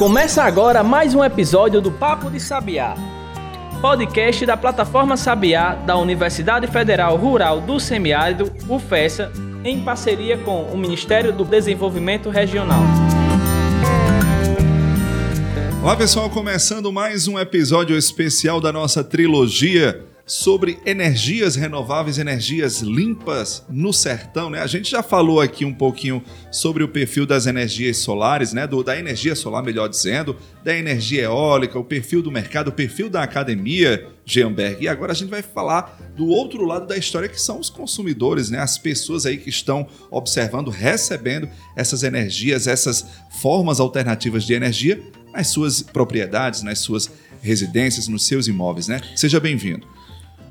Começa agora mais um episódio do Papo de Sabiá, podcast da plataforma Sabiá da Universidade Federal Rural do Semiárido, UFESA, em parceria com o Ministério do Desenvolvimento Regional. Olá pessoal, começando mais um episódio especial da nossa trilogia sobre energias renováveis, energias limpas no sertão, né? A gente já falou aqui um pouquinho sobre o perfil das energias solares, né? Do, da energia solar, melhor dizendo, da energia eólica, o perfil do mercado, o perfil da academia, Geamberg. E agora a gente vai falar do outro lado da história, que são os consumidores, né? As pessoas aí que estão observando, recebendo essas energias, essas formas alternativas de energia nas suas propriedades, nas suas residências, nos seus imóveis, né? Seja bem-vindo.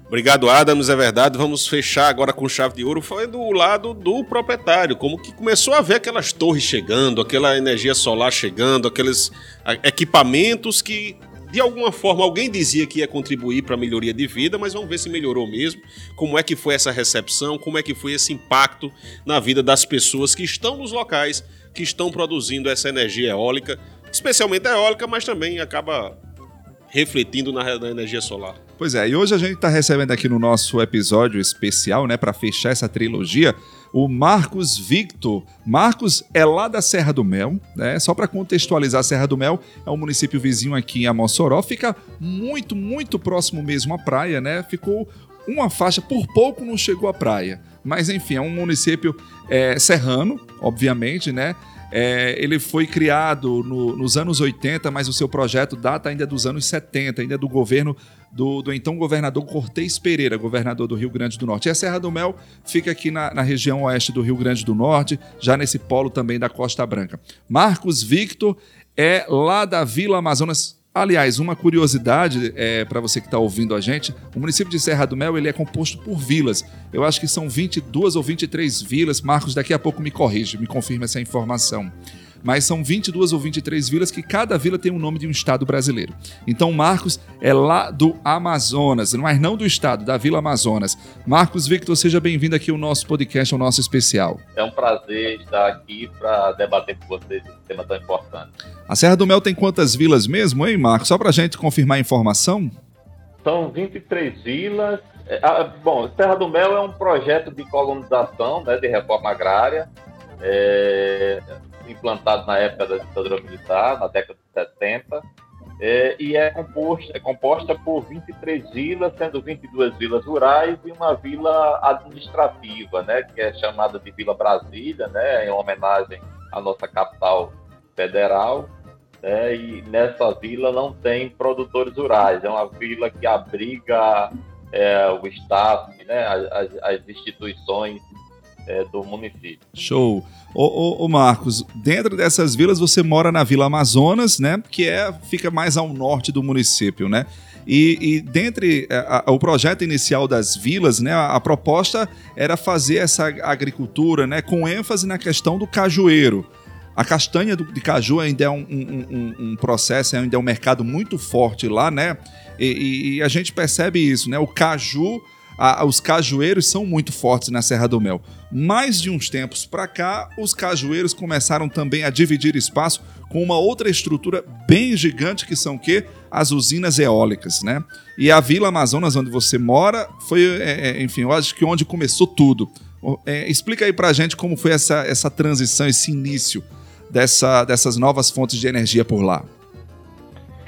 Obrigado, Adams. É verdade. Vamos fechar agora com chave de ouro. Foi do lado do proprietário, como que começou a ver aquelas torres chegando, aquela energia solar chegando, aqueles equipamentos que de alguma forma alguém dizia que ia contribuir para a melhoria de vida, mas vamos ver se melhorou mesmo. Como é que foi essa recepção? Como é que foi esse impacto na vida das pessoas que estão nos locais que estão produzindo essa energia eólica, especialmente a eólica, mas também acaba refletindo na, na energia solar. Pois é, e hoje a gente está recebendo aqui no nosso episódio especial, né, para fechar essa trilogia, o Marcos Victor. Marcos é lá da Serra do Mel, né? Só para contextualizar, Serra do Mel é um município vizinho aqui em Amossoró, fica muito, muito próximo mesmo à praia, né? Ficou uma faixa, por pouco não chegou à praia. Mas enfim, é um município é, serrano, obviamente, né? É, ele foi criado no, nos anos 80, mas o seu projeto data ainda dos anos 70, ainda do governo do, do, então governador Cortês Pereira, governador do Rio Grande do Norte. E a Serra do Mel fica aqui na, na, região oeste do Rio Grande do Norte, já nesse polo também da Costa Branca. Marcos Victor é lá da Vila Amazonas. Aliás, uma curiosidade é, para você que está ouvindo a gente, o município de Serra do Mel ele é composto por vilas. Eu acho que são 22 ou 23 vilas. Marcos, daqui a pouco me corrige, me confirma essa informação mas são 22 ou 23 vilas que cada vila tem o nome de um estado brasileiro. Então Marcos é lá do Amazonas, mas não do estado, da Vila Amazonas. Marcos Victor, seja bem-vindo aqui ao nosso podcast, ao nosso especial. É um prazer estar aqui para debater com vocês esse tema tão importante. A Serra do Mel tem quantas vilas mesmo, hein, Marcos? Só para a gente confirmar a informação. São 23 vilas. É, ah, bom, Serra do Mel é um projeto de colonização, né, de reforma agrária. É, implantado na época da ditadura militar, na década de 70, é, e é composta, é composta por 23 vilas, sendo 22 vilas rurais e uma vila administrativa, né, que é chamada de Vila Brasília, né, em homenagem à nossa capital federal. Né, e nessa vila não tem produtores rurais, é uma vila que abriga é, o staff, né, as, as instituições é, do município. Show. Ô, ô, ô, Marcos, dentro dessas vilas você mora na Vila Amazonas, né? Que é, fica mais ao norte do município, né? E, e dentre é, a, a, o projeto inicial das vilas, né, a, a, proposta era fazer essa agricultura né, com ênfase na questão do cajueiro. A castanha do, de caju ainda é um, um, um, um, processo, ainda é um mercado muito forte lá, né? E, e, e a gente percebe isso, né? O caju a, os cajueiros são muito fortes na Serra do Mel. Mais de uns tempos para cá, os cajueiros começaram também a dividir espaço com uma outra estrutura bem gigante que são que as usinas eólicas, né? E a Vila Amazonas onde você mora foi, é, é enfim, eu acho que onde começou tudo. É, explica aí para a gente como foi essa, essa transição, esse início dessa, dessas novas fontes de energia por lá.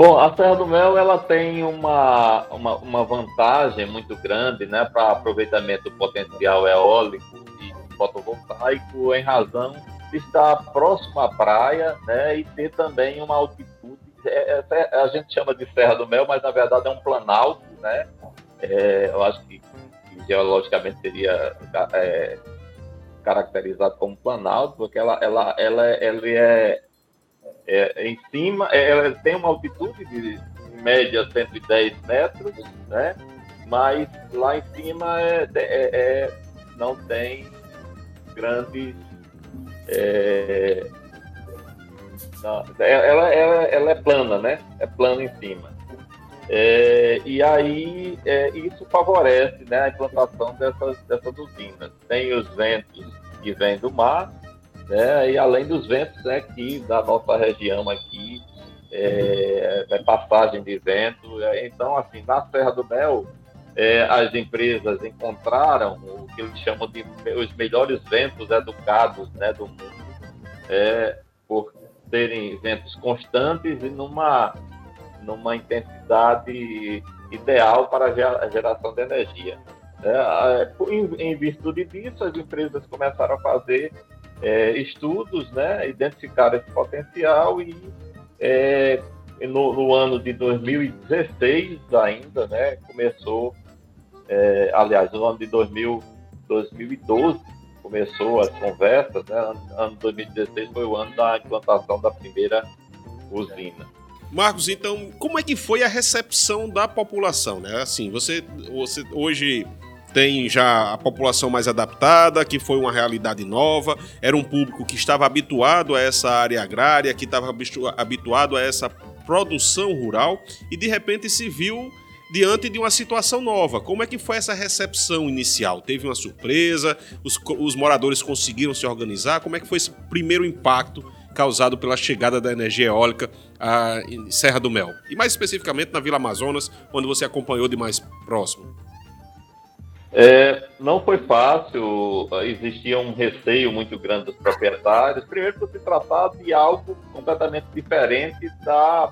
Bom, a Serra do Mel ela tem uma, uma, uma vantagem muito grande né, para aproveitamento do potencial eólico e fotovoltaico em razão de estar próximo à praia né, e ter também uma altitude. É, é, a gente chama de Serra do Mel, mas na verdade é um planalto. Né? É, eu acho que, que geologicamente seria é, caracterizado como planalto, porque ela, ela, ela, ela é é, em cima, é, ela tem uma altitude de média 110 metros, né? mas lá em cima é, é, é não tem grandes. É, não, ela, ela, ela é plana, né? É plana em cima. É, e aí é, isso favorece né, a implantação dessas, dessas usinas. Tem os ventos que vêm do mar, né? E além dos ventos né, aqui da nossa região aqui, é, é passagem de vento. Então, assim, na Serra do Mel, é, as empresas encontraram o que eles chamam de os melhores ventos educados né, do mundo, é, por terem ventos constantes e numa, numa intensidade ideal para a geração de energia. É, em, em, virtude disso, as empresas começaram a fazer é, estudos, né, identificar esse potencial e é, no, no, ano de 2016 ainda, né, começou, é, aliás, no ano de 2000, 2012 começou as conversas, né, ano 2016 foi o ano da implantação da primeira usina. Marcos, então, como é que foi a recepção da população, né? Assim, você, você hoje tem já a população mais adaptada, que foi uma realidade nova, era um público que estava habituado a essa área agrária, que estava habituado a essa produção rural e de repente se viu diante de uma situação nova. Como é que foi essa recepção inicial? Teve uma surpresa? Os, os moradores conseguiram se organizar? Como é que foi esse primeiro impacto causado pela chegada da energia eólica à Serra do Mel? E mais especificamente na Vila Amazonas, onde você acompanhou de mais próximo. É, não foi fácil, existia um receio muito grande dos proprietários. Primeiro, por se tratar de algo completamente diferente da,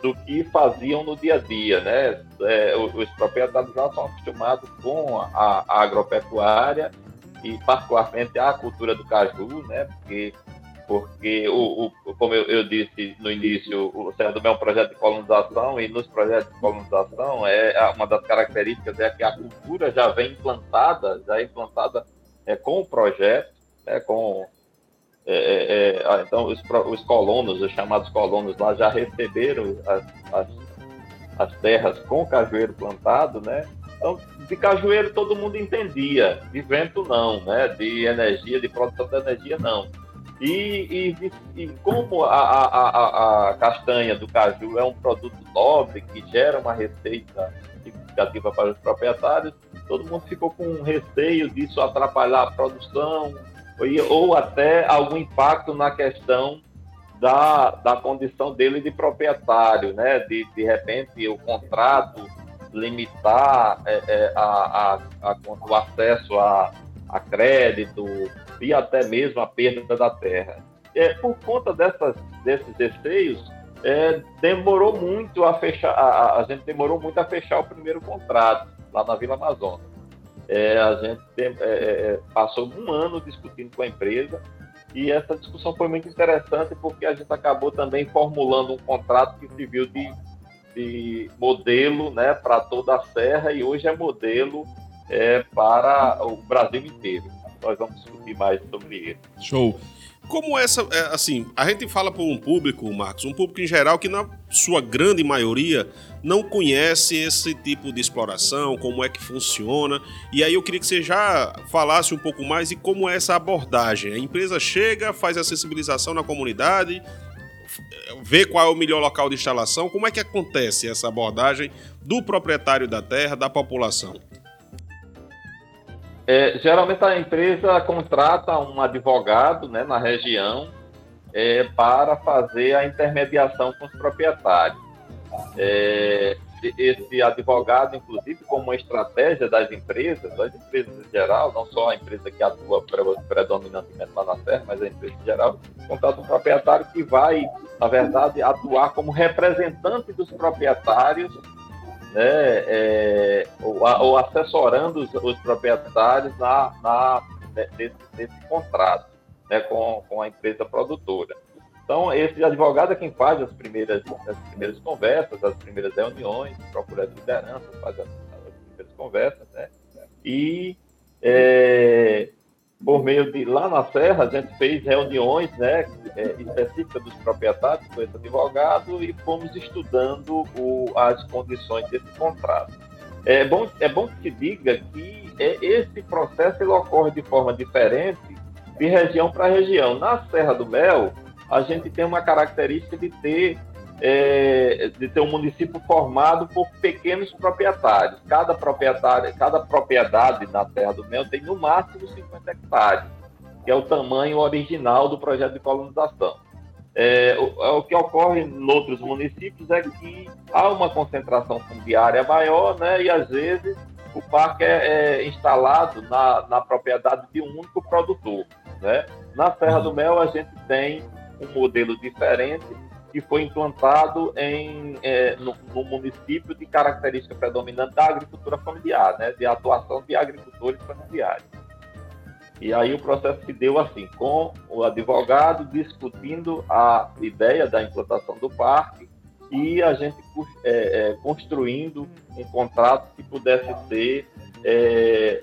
do que faziam no dia a dia, né? É, os proprietários já são acostumados com a, a agropecuária e particularmente a cultura do caju, né? Porque porque, o, o como eu, eu, disse no início, o Serra do Mel é um projeto de colonização e nos projetos de colonização é uma das características é que a cultura já vem implantada, já é implantada é, com o projeto, é, com é, é, é então os, os, colonos, os chamados colonos lá já receberam as, as, as terras com cajueiro plantado, né? Então, de cajueiro todo mundo entendia, de vento não, né? De energia, de produção de energia não. E, e, e como a, a, a, castanha do caju é um produto nobre que gera uma receita significativa para os proprietários, todo mundo ficou com receio disso atrapalhar a produção ou, ou até algum impacto na questão da, da condição dele de proprietário, né? De, de repente o contrato limitar é, é, a, a, a, o acesso a, a crédito e até mesmo a perda da terra. É, por conta dessas, desses receios, é, demorou muito a fechar, a, a, gente demorou muito a fechar o primeiro contrato lá na Vila Amazonas. É, a gente tem, é, é, é, passou um ano discutindo com a empresa e essa discussão foi muito interessante porque a gente acabou também formulando um contrato que serviu de, de modelo né, para toda a serra e hoje é modelo é, para o Brasil inteiro. Nós vamos discutir mais sobre ele. Show. Como essa, é, assim, a gente fala para um público, Marcos, um público em geral que na sua grande maioria não conhece esse tipo de exploração, como é que funciona. E aí eu queria que você já falasse um pouco mais de como é essa abordagem. A empresa chega, faz a sensibilização na comunidade, vê qual é o melhor local de instalação. Como é que acontece essa abordagem do proprietário da terra, da população? É, geralmente a empresa contrata um advogado né, na região é, para fazer a intermediação com os proprietários. É, esse advogado, inclusive, como uma estratégia das empresas, das empresas em geral, não só a empresa que atua predominantemente lá na Serra, mas a empresa em geral, contrata um proprietário que vai, na verdade, atuar como representante dos proprietários né, é, ou, ou, assessorando os, os proprietários na, na, nesse, nesse contrato né, com, com a empresa produtora. Então, esse advogado é quem faz as primeiras, as primeiras conversas, as primeiras reuniões, procura as lideranças, faz as, as primeiras conversas, né? E é, por meio de lá na Serra, a gente fez reuniões né, é, específicas dos proprietários com esse advogado e fomos estudando o, as condições desse contrato. É bom, é bom que se diga que é, esse processo ele ocorre de forma diferente de região para região. Na Serra do Mel, a gente tem uma característica de ter é, de ter um município formado por pequenos proprietários. Cada proprietário, cada propriedade na Terra do Mel tem no máximo 50 hectares, que é o tamanho original do projeto de colonização. É, o, é, o, que ocorre em outros municípios é que há uma concentração fundiária maior, né, e às vezes o parque é, é instalado na, na, propriedade de um único produtor. Né? Na Serra do Mel, a gente tem um modelo diferente que foi implantado em, é, no, no, município de característica predominante da agricultura familiar, né, de atuação de agricultores familiares. E aí o processo se deu assim, com o advogado discutindo a ideia da implantação do parque e a gente é, é, construindo um contrato que pudesse ser é,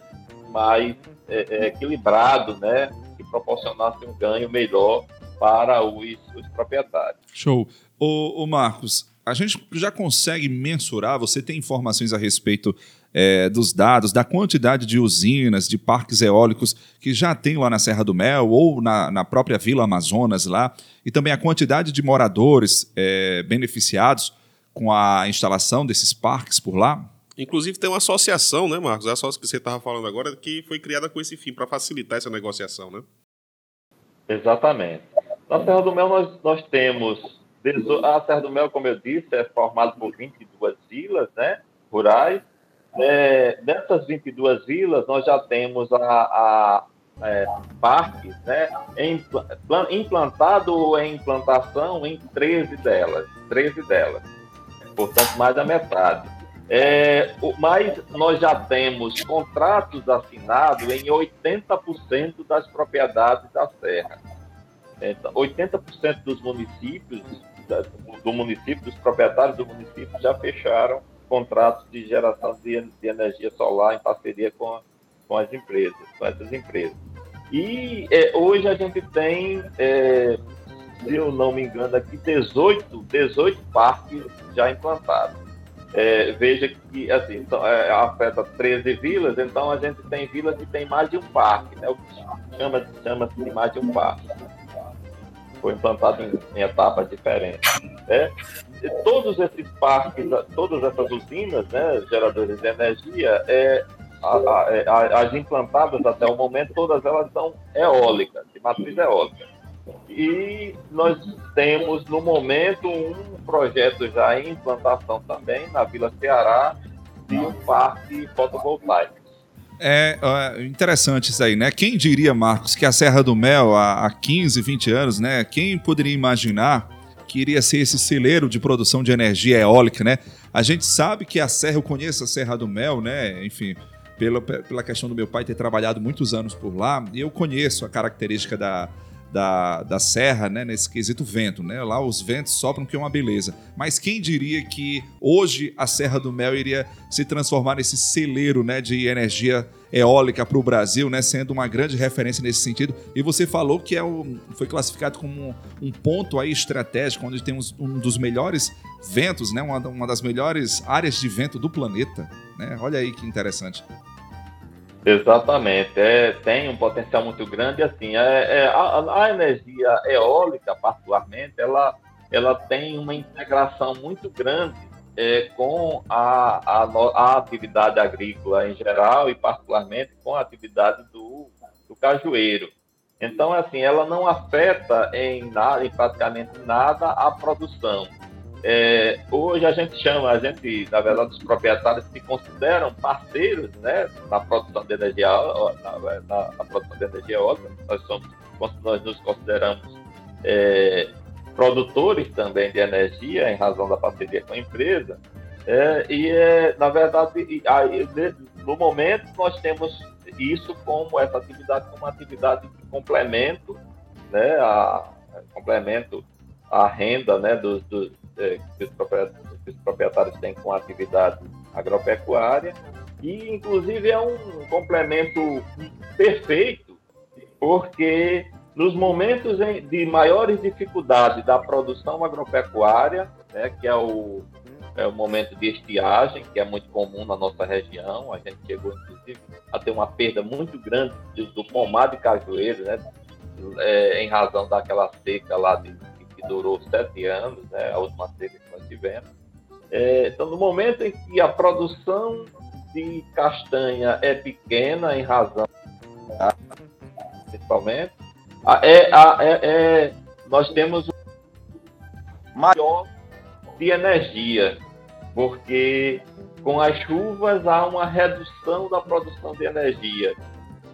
mais é, é, equilibrado, né? Que proporcionasse um ganho melhor para os, os proprietários. Show. O, o Marcos, a gente já consegue mensurar, você tem informações a respeito é, dos dados, da quantidade de usinas, de parques eólicos que já tem lá na Serra do Mel ou na, na própria Vila Amazonas lá, e também a quantidade de moradores é, beneficiados com a instalação desses parques por lá? Inclusive tem uma associação, né, Marcos? A associação que você estava falando agora, que foi criada com esse fim, para facilitar essa negociação, né? Exatamente. Na Serra do Mel nós, nós temos... A Serra do Mel, como eu disse, é formada por 22 vilas né, rurais, é, dessas 22 vilas, nós já temos a, a é, parques né, implantado ou em implantação em 13 delas. 13 delas. Portanto, mais da metade. É, mas nós já temos contratos assinados em 80% das propriedades da Serra. Então, 80% dos municípios, do município, dos proprietários do município já fecharam contratos de geração de, energia solar em parceria com, com as empresas, com essas empresas. E é, hoje a gente tem, é, se eu não me engano, aqui 18, 18 parques já implantados. É, veja que assim, então, é, afeta 13 vilas, então a gente tem vilas que tem mais de um parque, né? o que chama, chama mais de um parque. Foi implantado em, em etapas diferentes. Né? todos esses parques, todas essas usinas, né, geradores de energia, é, a, a, é, a, as implantadas até o momento, todas elas são eólicas, de matriz eólica. E nós temos, no momento, um projeto já em implantação também, na Vila Ceará, de um parque fotovoltaico. É, é, interessante isso aí, né? Quem diria, Marcos, que a Serra do Mel, há, há 15, 20 anos, né? Quem poderia imaginar que iria ser esse celeiro de produção de energia eólica, né? A gente sabe que a Serra, eu conheço a Serra do Mel, né? Enfim, pela, pela questão do meu pai ter trabalhado muitos anos por lá, e eu conheço a característica da, da, da serra, né, nesse quesito vento, né? Lá os ventos sopram que é uma beleza. Mas quem diria que hoje a Serra do Mel iria se transformar nesse celeiro, né, de energia eólica para o Brasil, né, sendo uma grande referência nesse sentido. E você falou que é um, foi classificado como um, um ponto aí estratégico, onde temos um dos melhores ventos, né, uma, uma das melhores áreas de vento do planeta. Né? Olha aí que interessante. Exatamente, é, tem um potencial muito grande. Assim, é, é a, a, energia eólica, particularmente, ela, ela tem uma integração muito grande é, com a, a, a, atividade agrícola em geral e, particularmente, com a atividade do, do cajueiro. Então, assim, ela não afeta em, nada, em praticamente nada a produção. É, hoje a gente chama, a gente, na verdade, os proprietários se consideram parceiros né, na produção de energia, na, na, na produção de energia eólica. Nós, somos, nós nos consideramos é, produtores também de energia em razão da parceria com a empresa. É, e, é, na verdade, aí, no momento, nós temos isso como essa atividade como uma atividade de complemento, né, a, complemento à renda né, dos, dos é, que, os proprietários, que os proprietários têm com a atividade agropecuária. E, inclusive, é um complemento perfeito, porque nos momentos de maiores dificuldades da produção agropecuária, né, que é o, é o momento de estiagem, que é muito comum na nossa região, a gente chegou, inclusive, a ter uma perda muito grande do pomar de cajueiro, né, é, em razão daquela seca lá de durou sete anos, né, a última seca que nós tivemos. É, então, no momento em que a produção de castanha é pequena, em razão, principalmente, é, é, é, nós temos maior de energia, porque com as chuvas há uma redução da produção de energia.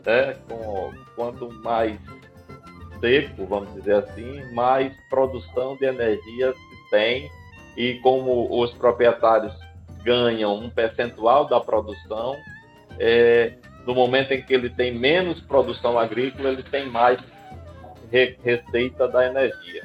Né? Com, quanto mais seco, vamos dizer assim, mais produção de energia se tem e como os proprietários ganham um percentual da produção, é, no momento em que ele tem menos produção agrícola, ele tem mais re receita da energia.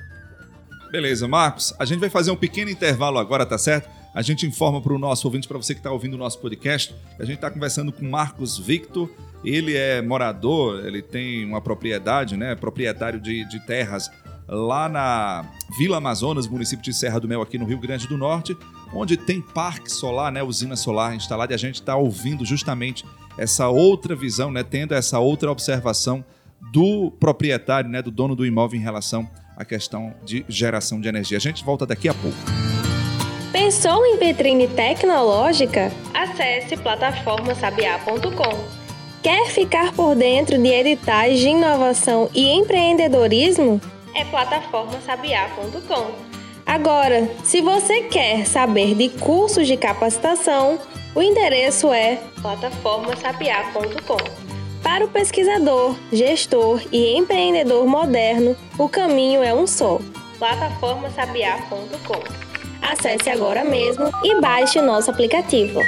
Beleza, Marcos. A gente vai fazer um pequeno intervalo agora, tá certo? A gente informa para o nosso ouvinte, para você que está ouvindo o nosso podcast, a gente está conversando com Marcos Victor. Ele é morador, ele tem uma propriedade, né? Proprietário de, de terras lá na Vila Amazonas, município de Serra do Mel, aqui no Rio Grande do Norte, onde tem parque solar, né? Usina solar instalada, e a gente está ouvindo justamente essa outra visão, né? Tendo essa outra observação do proprietário, né? Do dono do imóvel em relação à questão de geração de energia. A gente volta daqui a pouco. Pensou em vitrine tecnológica? Acesse plataformasabiá.com. Quer ficar por dentro de editais de inovação e empreendedorismo? É plataformasabiá.com. Agora, se você quer saber de cursos de capacitação, o endereço é plataformasabiá.com. Para o pesquisador, gestor e empreendedor moderno, o caminho é um só: plataformasabiá.com. Acesse agora mesmo e baixe o nosso aplicativo.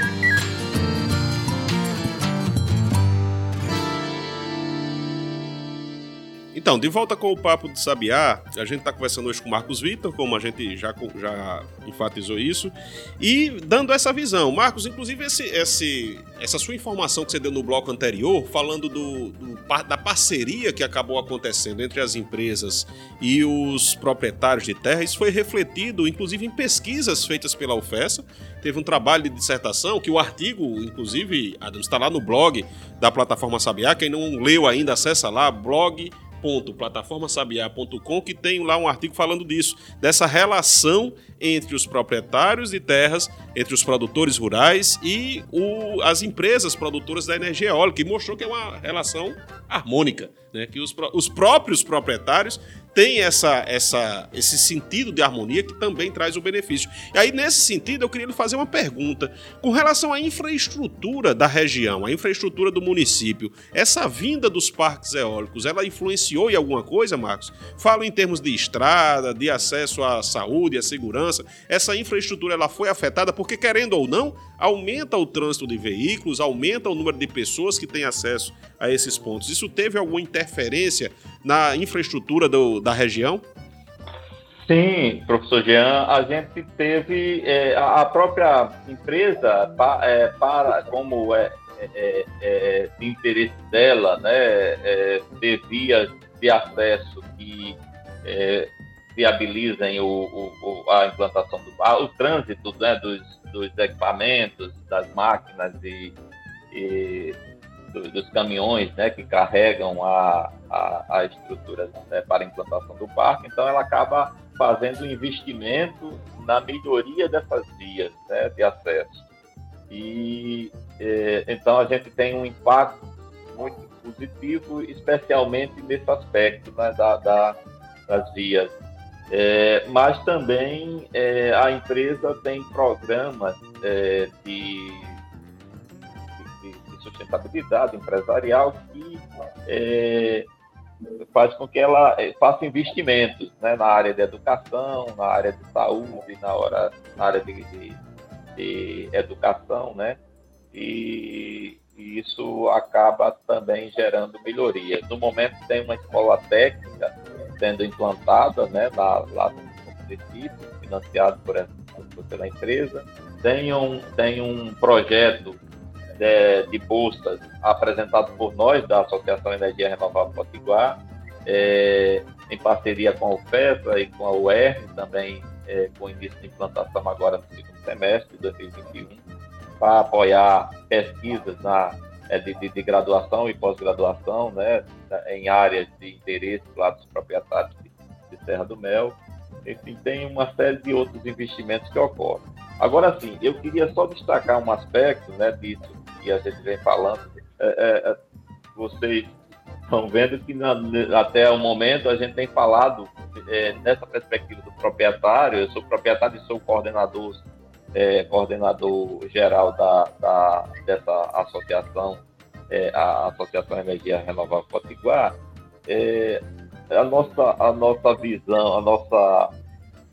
Então, de volta com o Papo de Sabiá, a gente está conversando hoje com o Marcos Vitor, como a gente já, já enfatizou isso, e dando essa visão. Marcos, inclusive, esse, esse, essa sua informação que você deu no bloco anterior, falando do, do, da parceria que acabou acontecendo entre as empresas e os proprietários de terra, isso foi refletido, inclusive, em pesquisas feitas pela UFESA. Teve um trabalho de dissertação que o artigo, inclusive, está lá no blog da plataforma Sabiá. Quem não leu ainda, acessa lá, blog www.plataformasabiá.com que tem lá um artigo falando disso, dessa relação entre os proprietários de terras, entre os produtores rurais e o, as empresas produtoras da energia eólica, e mostrou que é uma relação harmônica, né? que os, os próprios proprietários tem essa, essa, esse sentido de harmonia que também traz o benefício. E aí, nesse sentido, eu queria lhe fazer uma pergunta. Com relação à infraestrutura da região, a infraestrutura do município, essa vinda dos parques eólicos, ela influenciou em alguma coisa, Marcos? Falo em termos de estrada, de acesso à saúde, à segurança. Essa infraestrutura ela foi afetada porque, querendo ou não, aumenta o trânsito de veículos, aumenta o número de pessoas que têm acesso a esses pontos. Isso teve alguma interferência na infraestrutura do, da região? Sim, professor Jean, a gente teve é, a própria empresa é, para como é, é, é, é, de interesse dela, né, é, ter vias de acesso que viabilizem o, o, a implantação do o trânsito né, dos, dos equipamentos, das máquinas e, e dos caminhões né, que carregam a, a, a estrutura né, para a implantação do parque. Então, ela acaba fazendo um investimento na melhoria dessas vias né, de acesso. E é, então a gente tem um impacto muito positivo, especialmente nesse aspecto né, da, da, das vias. É, mas também é, a empresa tem programas é, de sustentabilidade empresarial que é, faz com que ela é, faça investimentos né, na área de educação, na área de saúde, na, hora, na área de, de, de educação, né? E, e, isso acaba também gerando melhorias. No momento tem uma escola técnica sendo implantada né, lá, lá no município, financiado por essa, pela empresa. Tem um, tem um projeto de, de bolsas apresentado por nós, da Associação Energia Renovável Potiguar, é, em parceria com a UFESA e com a UER, também é, com início de implantação agora no segundo semestre de 2021, para apoiar pesquisas na, é, de, de, de, graduação e pós-graduação né, em áreas de interesse lá dos proprietários de, de Serra do Mel. Enfim, tem uma série de outros investimentos que ocorrem. Agora sim, eu queria só destacar um aspecto né, disso que a gente vem falando. É, é, é vocês estão vendo que na, até o momento a gente tem falado é, nessa perspectiva do proprietário, eu sou proprietário e sou coordenador, é, coordenador geral da, da, dessa associação, é, a Associação Energia Renovável Potiguar, é, a, nossa, a nossa visão, a nossa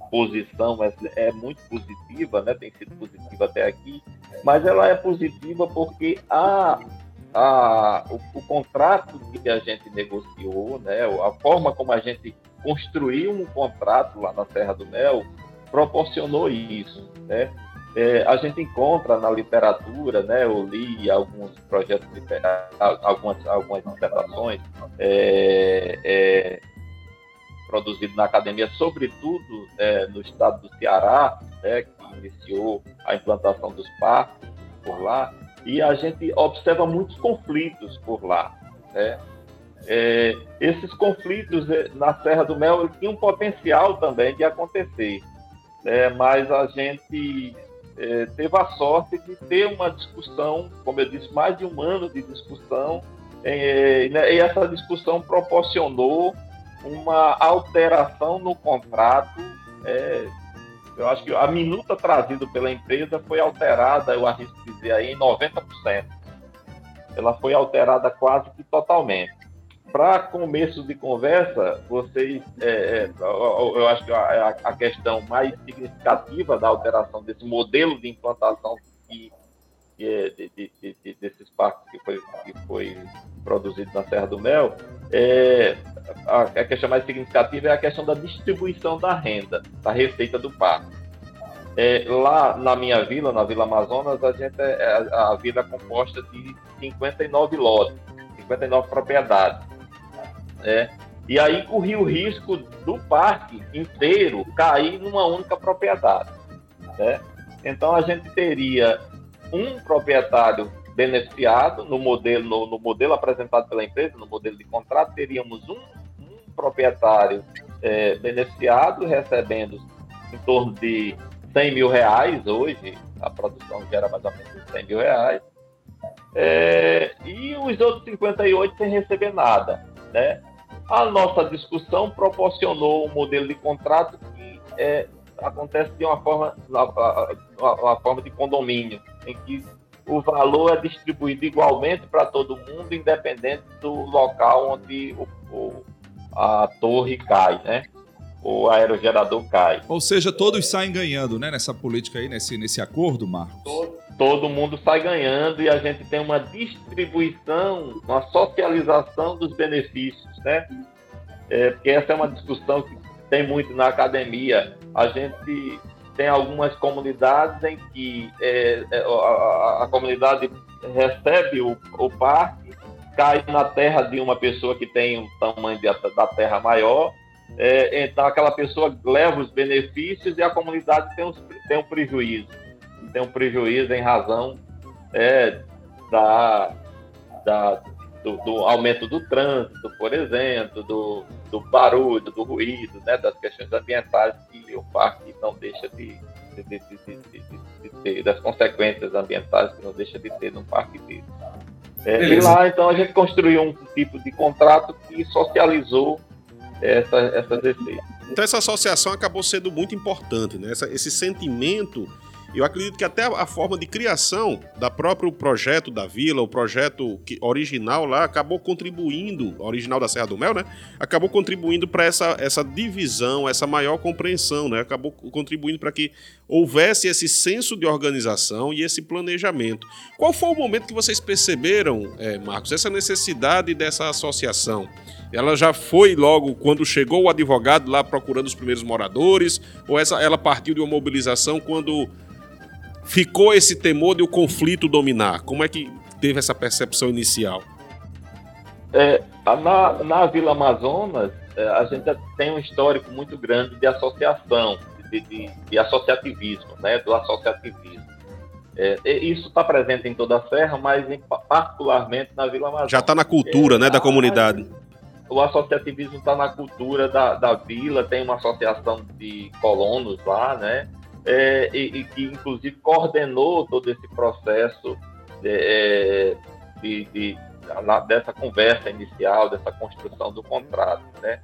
posição é, é, muito positiva, né? tem sido positiva até aqui, mas ela é positiva porque a, a, o, o, contrato que a gente negociou, né? a forma como a gente construiu um contrato lá na Serra do Mel, proporcionou isso. Né? É, a gente encontra na literatura, né, eu li alguns projetos literários, algumas, algumas dissertações é, é, produzidas na academia, sobretudo é, no estado do Ceará, né, que iniciou a implantação dos parques por lá, e a gente observa muitos conflitos por lá. Né? É, esses conflitos é, na Serra do Mel tinham um potencial também de acontecer, né? mas a gente é, teve a sorte de ter uma discussão, como eu disse, mais de um ano de discussão, é, né, e essa discussão proporcionou uma alteração no contrato. É, eu acho que a minuta trazida pela empresa foi alterada, eu arrisco dizer aí, em 90%. Ela foi alterada quase que totalmente para começo de conversa, vocês, é, é, eu acho que a, a, questão mais significativa da alteração desse modelo de implantação que, é de, de, de, desses parques que foi, que foi produzido na Serra do Mel, é, a, a, questão mais significativa é a questão da distribuição da renda, da receita do parque. É, lá na minha vila, na Vila Amazonas, a gente é, a, a vila é composta de 59 lotes, 59 propriedades. É, e aí corria o risco do parque inteiro cair numa única propriedade. Né? Então a gente teria um proprietário beneficiado no modelo, no, no, modelo apresentado pela empresa, no modelo de contrato, teríamos um, um proprietário é, beneficiado recebendo em torno de 100 mil reais hoje, a produção gera mais ou menos 100 mil reais, é, e os outros 58 sem receber nada, né? A nossa discussão proporcionou um modelo de contrato que é, acontece de uma forma, uma, uma forma de condomínio, em que o valor é distribuído igualmente para todo mundo, independente do local onde o, o, a torre cai, né? O aerogerador cai. Ou seja, todos saem ganhando, né? Nessa política aí, nesse, nesse acordo, Marcos? Todo, todo mundo sai ganhando e a gente tem uma distribuição, uma socialização dos benefícios né? É, porque essa é uma discussão que tem muito na academia. A gente tem algumas comunidades em que é, é, a, a, comunidade recebe o, o parque, cai na terra de uma pessoa que tem um tamanho de, da terra maior, é, então aquela pessoa leva os benefícios e a comunidade tem, tem um prejuízo. Tem um prejuízo em razão é, da, da, do, do, aumento do trânsito, por exemplo, do, do barulho, do ruído, né, das questões ambientais que o parque não deixa de, de, de, de ter, das consequências ambientais que não deixa de ter no parque dele. É, e lá, então, a gente construiu um tipo de contrato que socializou essa, essas receitas. Então, essa associação acabou sendo muito importante, né? Essa, esse sentimento eu acredito que até a forma de criação da próprio projeto da vila, o projeto original lá, acabou contribuindo, original da Serra do Mel, né? Acabou contribuindo para essa, essa divisão, essa maior compreensão, né? Acabou contribuindo para que houvesse esse senso de organização e esse planejamento. Qual foi o momento que vocês perceberam, é, Marcos, essa necessidade dessa associação? Ela já foi logo quando chegou o advogado lá procurando os primeiros moradores? Ou essa, ela partiu de uma mobilização quando ficou esse temor de o conflito dominar? Como é que teve essa percepção inicial? É, na, na Vila Amazonas, é, a gente tem um histórico muito grande de associação, de, de, de associativismo, né, do associativismo. É, isso está presente em toda a Serra, mas em, particularmente na Vila Amazonas. Já está na cultura, é, né, da comunidade. O associativismo está na cultura da, da vila, tem uma associação de colonos lá, né? É, e, e, que inclusive coordenou todo esse processo é, de, de, dessa conversa inicial, dessa construção do contrato, né?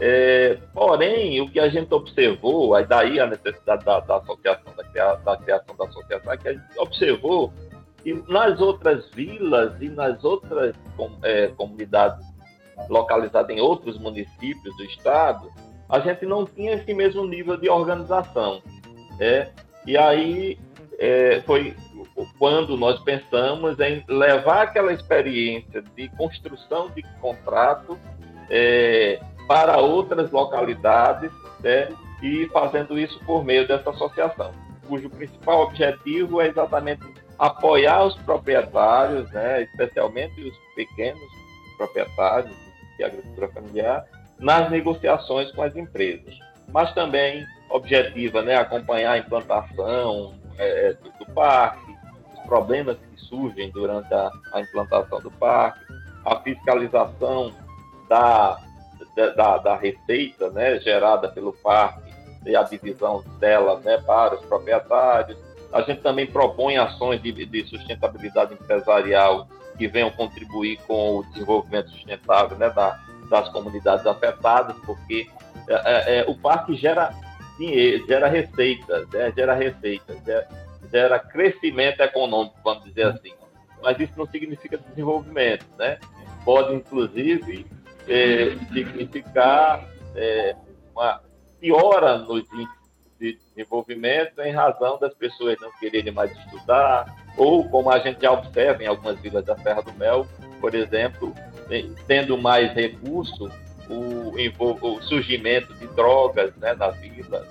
É, porém, o que a gente observou, aí daí a necessidade da, da associação, da, da, criação da associação, é que a gente observou que nas outras vilas e nas outras é, comunidades localizadas em outros municípios do estado, a gente não tinha esse mesmo nível de organização. É? E aí é, foi quando nós pensamos em levar aquela experiência de construção de contrato é, para outras localidades né, e fazendo isso por meio dessa associação, cujo principal objetivo é exatamente apoiar os proprietários, né, especialmente os pequenos proprietários de agricultura familiar, nas negociações com as empresas, mas também objetiva né, acompanhar a implantação é, do, do parque, problemas que surgem durante a, a implantação do parque, a fiscalização da, da, da, receita né, gerada pelo parque e a divisão dela né, para os proprietários. A gente também propõe ações de, de sustentabilidade empresarial que venham contribuir com o desenvolvimento sustentável né, da, das comunidades afetadas, porque é, é, é o parque gera dinheiro, gera receita, né, gera receita, gera, gera crescimento econômico, vamos dizer assim. Mas isso não significa desenvolvimento, né? Pode, inclusive, é, significar é, uma piora nos índices de desenvolvimento em razão das pessoas não quererem mais estudar, ou como a gente já observa em algumas vilas da Serra do Mel, por exemplo, tendo mais recurso, o, o surgimento de drogas né, na vila.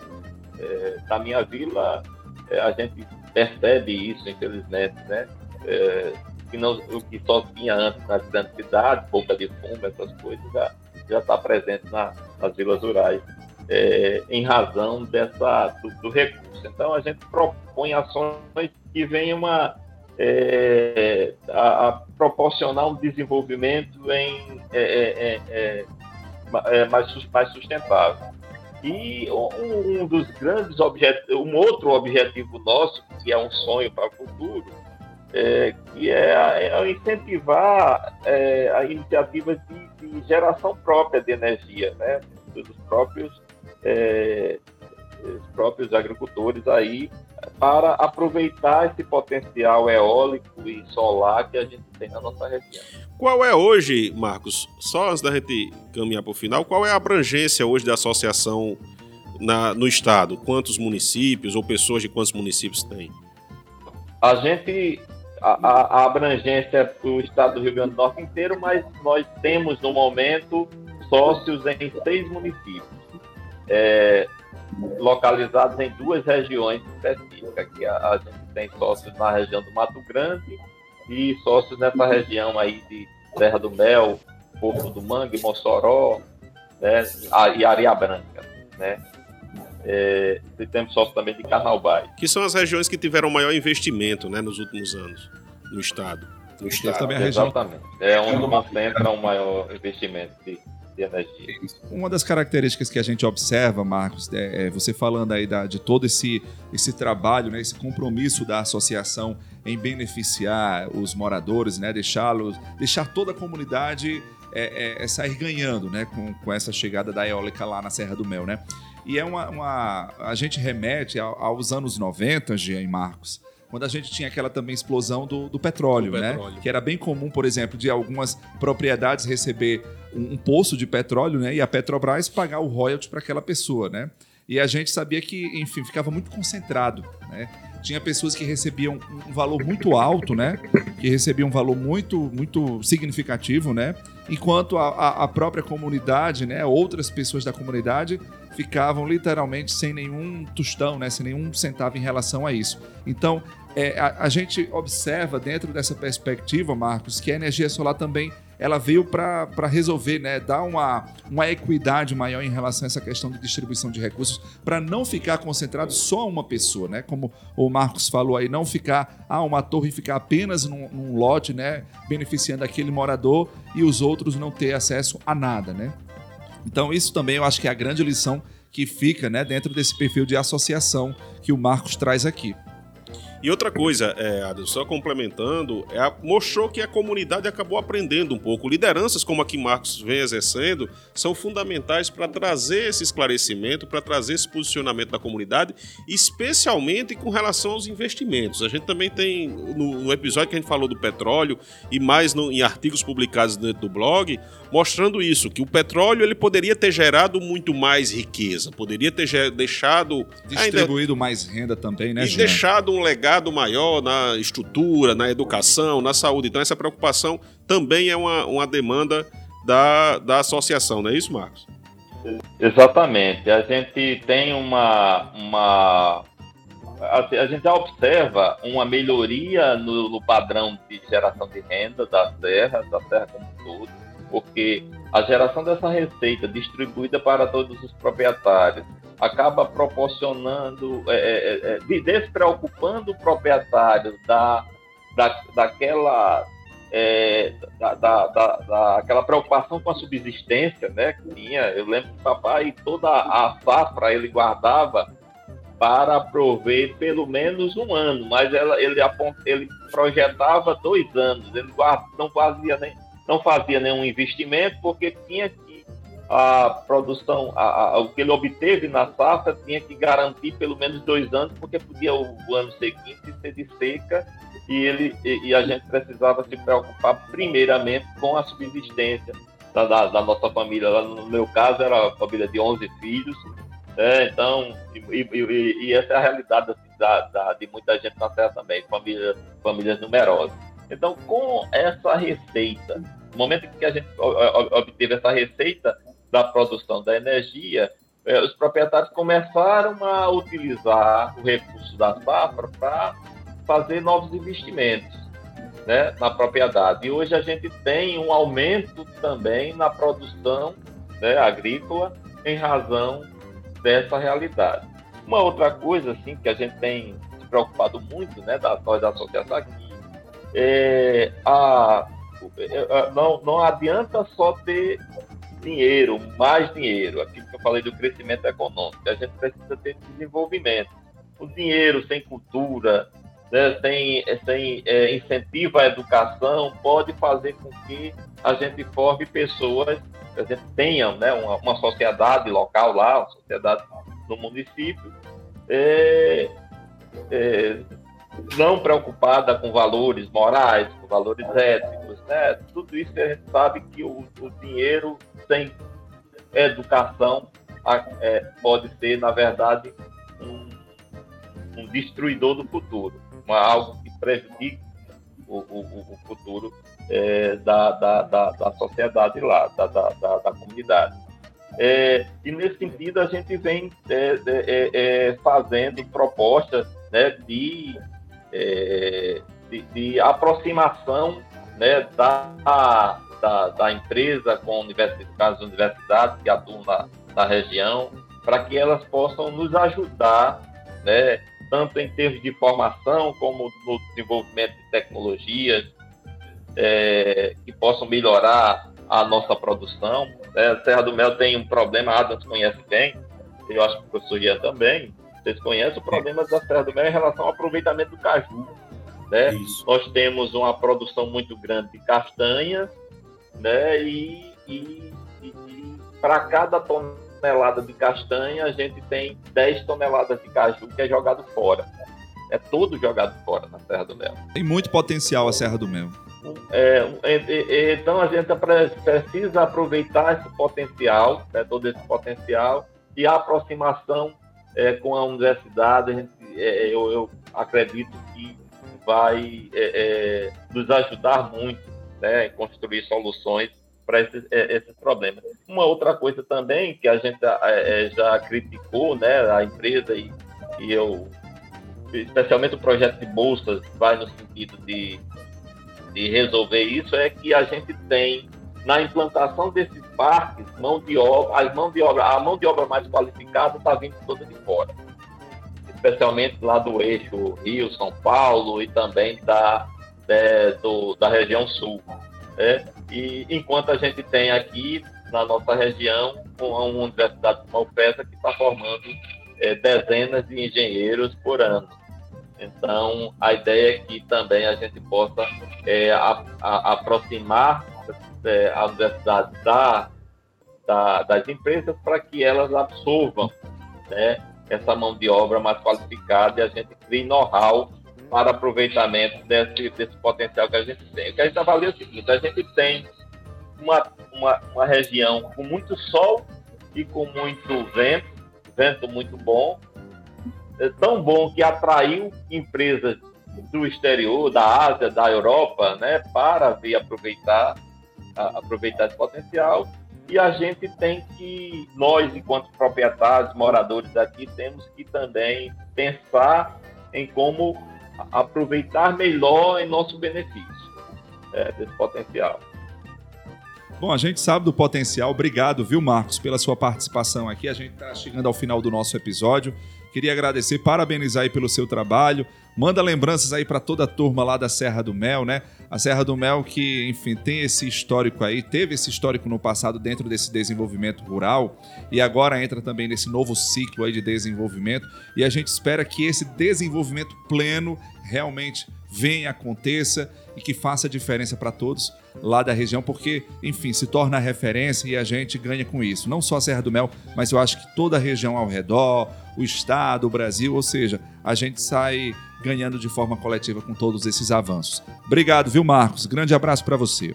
É, na minha vila, é, a gente percebe isso, infelizmente, né? É, que não, o que só tinha antes nas grandes cidades, boca de fumo, essas coisas, já está presente na, nas vilas rurais, é, em razão dessa, do, do, recurso. Então, a gente propõe ações que venham a, é, a, a proporcionar um desenvolvimento em, é, é, mais, mais sustentável. E um, um dos grandes objetivos, um outro objetivo nosso, que é um sonho para o futuro, é, que é, é incentivar é, a iniciativas de, de, geração própria de energia, né, dos próprios, é, os próprios agricultores aí, para aproveitar esse potencial eólico e solar que a gente tem na nossa região. Qual é hoje, Marcos, só antes da gente caminhar para o final, qual é a abrangência hoje da associação na, no estado? Quantos municípios ou pessoas de quantos municípios tem? A gente, a, a abrangência para o estado do Rio Grande do Norte inteiro, mas nós temos no momento sócios em seis municípios. É, localizados em duas regiões específicas. Que a, a, gente tem sócios na região do Mato Grande e sócios nessa região aí de Serra do Mel, Porto do Mangue, Mossoró né, e Areia Branca. Né? É, e temos sócios também de Carnaubal. Que são as regiões que tiveram maior investimento né, nos últimos anos no Estado. No estado. Também a região... Exatamente. É onde concentra o maior investimento de, de energia. Uma das características que a gente observa, Marcos, é, é você falando aí da, de todo esse, esse trabalho, né, esse compromisso da associação em beneficiar os moradores, né, deixá-los, deixar toda a comunidade é, é, é, sair ganhando, né, com, com essa chegada da eólica lá na Serra do Mel, né? E é uma, uma a gente remete aos anos 90, Jean e Marcos, quando a gente tinha aquela também explosão do, do petróleo, do né? Petróleo. Que era bem comum, por exemplo, de algumas propriedades receber um, um poço de petróleo, né? E a Petrobras pagar o royalty para aquela pessoa, né? E a gente sabia que, enfim, ficava muito concentrado, né? Tinha pessoas que recebiam um valor muito alto, né? Que recebiam um valor muito, muito significativo, né? Enquanto a, a própria comunidade, né? Outras pessoas da comunidade ficavam literalmente sem nenhum tostão, né? Sem nenhum centavo em relação a isso. Então, é, a, a, gente observa dentro dessa perspectiva, Marcos, que a energia solar também ela veio para resolver, né, dar uma, uma equidade maior em relação a essa questão de distribuição de recursos, para não ficar concentrado só uma pessoa, né? Como o Marcos falou aí, não ficar, ah, uma torre ficar apenas num, num lote, né, beneficiando aquele morador e os outros não ter acesso a nada, né? Então, isso também eu acho que é a grande lição que fica né, dentro desse perfil de associação que o Marcos traz aqui. E outra coisa, é, Adam, só complementando, é a, mostrou que a comunidade acabou aprendendo um pouco. Lideranças como a que Marcos vem exercendo são fundamentais para trazer esse esclarecimento, para trazer esse posicionamento da comunidade, especialmente com relação aos investimentos. A gente também tem, no, no episódio que a gente falou do petróleo, e mais no, em artigos publicados dentro do blog, mostrando isso, que o petróleo ele poderia ter gerado muito mais riqueza, poderia ter deixado... Distribuído ainda, mais renda também, né, E Jean? deixado um legado legado maior na estrutura, na educação, na saúde. Então, essa preocupação também é uma, uma demanda da, da associação, não é isso, Marcos? Exatamente. A gente tem uma. uma a gente já observa uma melhoria no, no padrão de geração de renda da terra, da terra como um todo, porque a geração dessa receita distribuída para todos os proprietários acaba proporcionando, é, é, é, é despreocupando o proprietário da, da, daquela, é, da, da, da, daquela preocupação com a subsistência, né? Que tinha, eu lembro que papai toda a safra ele guardava para prover pelo menos um ano, mas ela, ele, ele projetava dois anos, ele guarda, não fazia nem não fazia nenhum investimento porque tinha que a produção, a, a, o que ele obteve na safra tinha que garantir pelo menos dois anos, porque podia o, o ano seguinte ser de seca e, ele, e, e, a gente precisava se preocupar primeiramente com a subsistência da, da, da nossa família. No meu caso, era a família de 11 filhos, né? então, e, e, essa é a realidade assim, da, da, de muita gente na Terra também, família, famílias numerosas. Então, com essa receita, no momento que a gente obteve essa receita, da produção da energia, eh, os proprietários começaram a utilizar o recurso da safra para fazer novos investimentos né, na propriedade. E hoje a gente tem um aumento também na produção né, agrícola em razão dessa realidade. Uma outra coisa assim que a gente tem se preocupado muito, né, da, da associação aqui, é a, é, não, não adianta só ter dinheiro, mais dinheiro, aquilo que eu falei do crescimento econômico, a gente precisa ter desenvolvimento. O dinheiro sem cultura, né, sem, sem é, incentivo à educação, pode fazer com que a gente forme pessoas, a gente tenha né, uma, uma sociedade local lá, uma sociedade no município, é, é, não preocupada com valores morais, com valores éticos, né? Tudo isso a gente sabe que o, o dinheiro sem educação é, pode ser, na verdade, um, um destruidor do futuro, uma, algo que prejudique o, o, o futuro é, da, da, da, da, sociedade lá, da, da, da comunidade. É, e nesse sentido a gente vem é, é, é fazendo propostas né, de, de, de, aproximação né, da, da, da empresa com as universidades que atuam na, na região, para que elas possam nos ajudar, né, tanto em termos de formação como no desenvolvimento de tecnologias é, que possam melhorar a nossa produção. É, Serra do Mel tem um problema, Adams conhece bem, eu acho que o professor Ian também, vocês conhecem o problema da Serra do Mel em relação ao aproveitamento do caju. Né? Nós temos uma produção muito grande de castanhas, né? E, e, e para cada tonelada de castanha, a gente tem 10 toneladas de caju que é jogado fora. É todo jogado fora na Serra do Mel. Tem muito potencial a Serra do Mel. É, é, é, então a gente precisa aproveitar esse potencial, né, todo esse potencial e a aproximação é, com a universidade, a gente, é, eu, eu, acredito que vai é, nos ajudar muito né, construir soluções para esses, é, esses, problemas. Uma outra coisa também que a gente é, é, já criticou, né, a empresa e, e eu, especialmente o projeto de bolsas, vai no sentido de, de resolver isso, é que a gente tem na implantação desses parques mão de obra, a mão de obra, a mão de obra mais qualificada está vindo toda de fora, especialmente lá do eixo Rio, São Paulo e também da é, do, da região sul. Né? E enquanto a gente tem aqui na nossa região uma universidade como a UFESA que está formando é, dezenas de engenheiros por ano. Então, a ideia é que também a gente possa é, a, a, aproximar é, a universidade da, da, das empresas para que elas absorvam né, essa mão de obra mais qualificada e a gente crie know-how para aproveitamento desse, desse potencial que a gente tem. O que a gente avalia é o seguinte, a gente tem uma, uma, uma região com muito sol e com muito vento, vento muito bom, é tão bom que atraiu empresas do exterior, da Ásia, da Europa, né, para vir aproveitar, aproveitar esse potencial. E a gente tem que, nós, enquanto proprietários, moradores aqui, temos que também pensar em como aproveitar melhor em nosso benefício é, desse potencial. Bom, a gente sabe do potencial. Obrigado, viu, Marcos, pela sua participação aqui. A gente está chegando ao final do nosso episódio. Queria agradecer, parabenizar aí pelo seu trabalho. Manda lembranças aí para toda a turma lá da Serra do Mel, né? A Serra do Mel que, enfim, tem esse histórico aí, teve esse histórico no passado dentro desse desenvolvimento rural e agora entra também nesse novo ciclo aí de desenvolvimento e a gente espera que esse desenvolvimento pleno realmente venha, aconteça e que faça diferença para todos lá da região, porque, enfim, se torna referência e a gente ganha com isso. Não só a Serra do Mel, mas eu acho que toda a região ao redor, o estado, o Brasil, ou seja, a gente sai ganhando de forma coletiva com todos esses avanços. Obrigado, viu, Marcos? Grande abraço para você.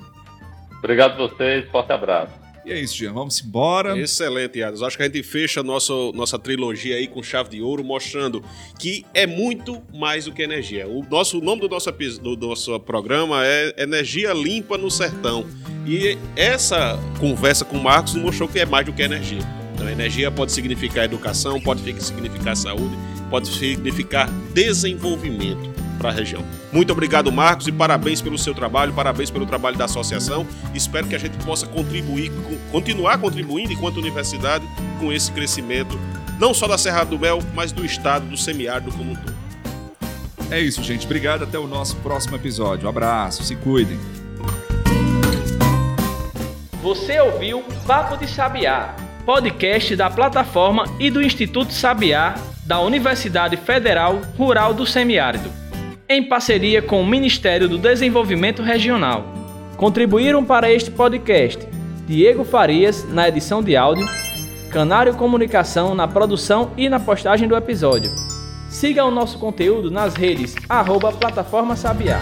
Obrigado a vocês, forte abraço. E é isso, Jean. Vamos embora. Excelente, Adas. Acho que a gente fecha nosso, nossa trilogia aí com chave de ouro, mostrando que é muito mais do que energia. O, nosso, o nome do nosso, do nosso programa é Energia Limpa no Sertão. E essa conversa com o Marcos mostrou que é mais do que energia. Então, energia pode significar educação, pode significar saúde, pode significar desenvolvimento para a região. Muito obrigado, Marcos, e parabéns pelo seu trabalho, parabéns pelo trabalho da associação. Espero que a gente possa contribuir, continuar contribuindo enquanto universidade com esse crescimento, não só da Serra do Mel, mas do estado, do semiárido como um todo. É isso, gente. Obrigado. Até o nosso próximo episódio. Um abraço. Se cuidem. Você ouviu Papo de Sabiá, podcast da plataforma e do Instituto Sabiá da Universidade Federal Rural do Semiárido em parceria com o Ministério do Desenvolvimento Regional. Contribuíram para este podcast Diego Farias na edição de áudio, Canário Comunicação na produção e na postagem do episódio. Siga o nosso conteúdo nas redes arroba Plataforma Sabiá.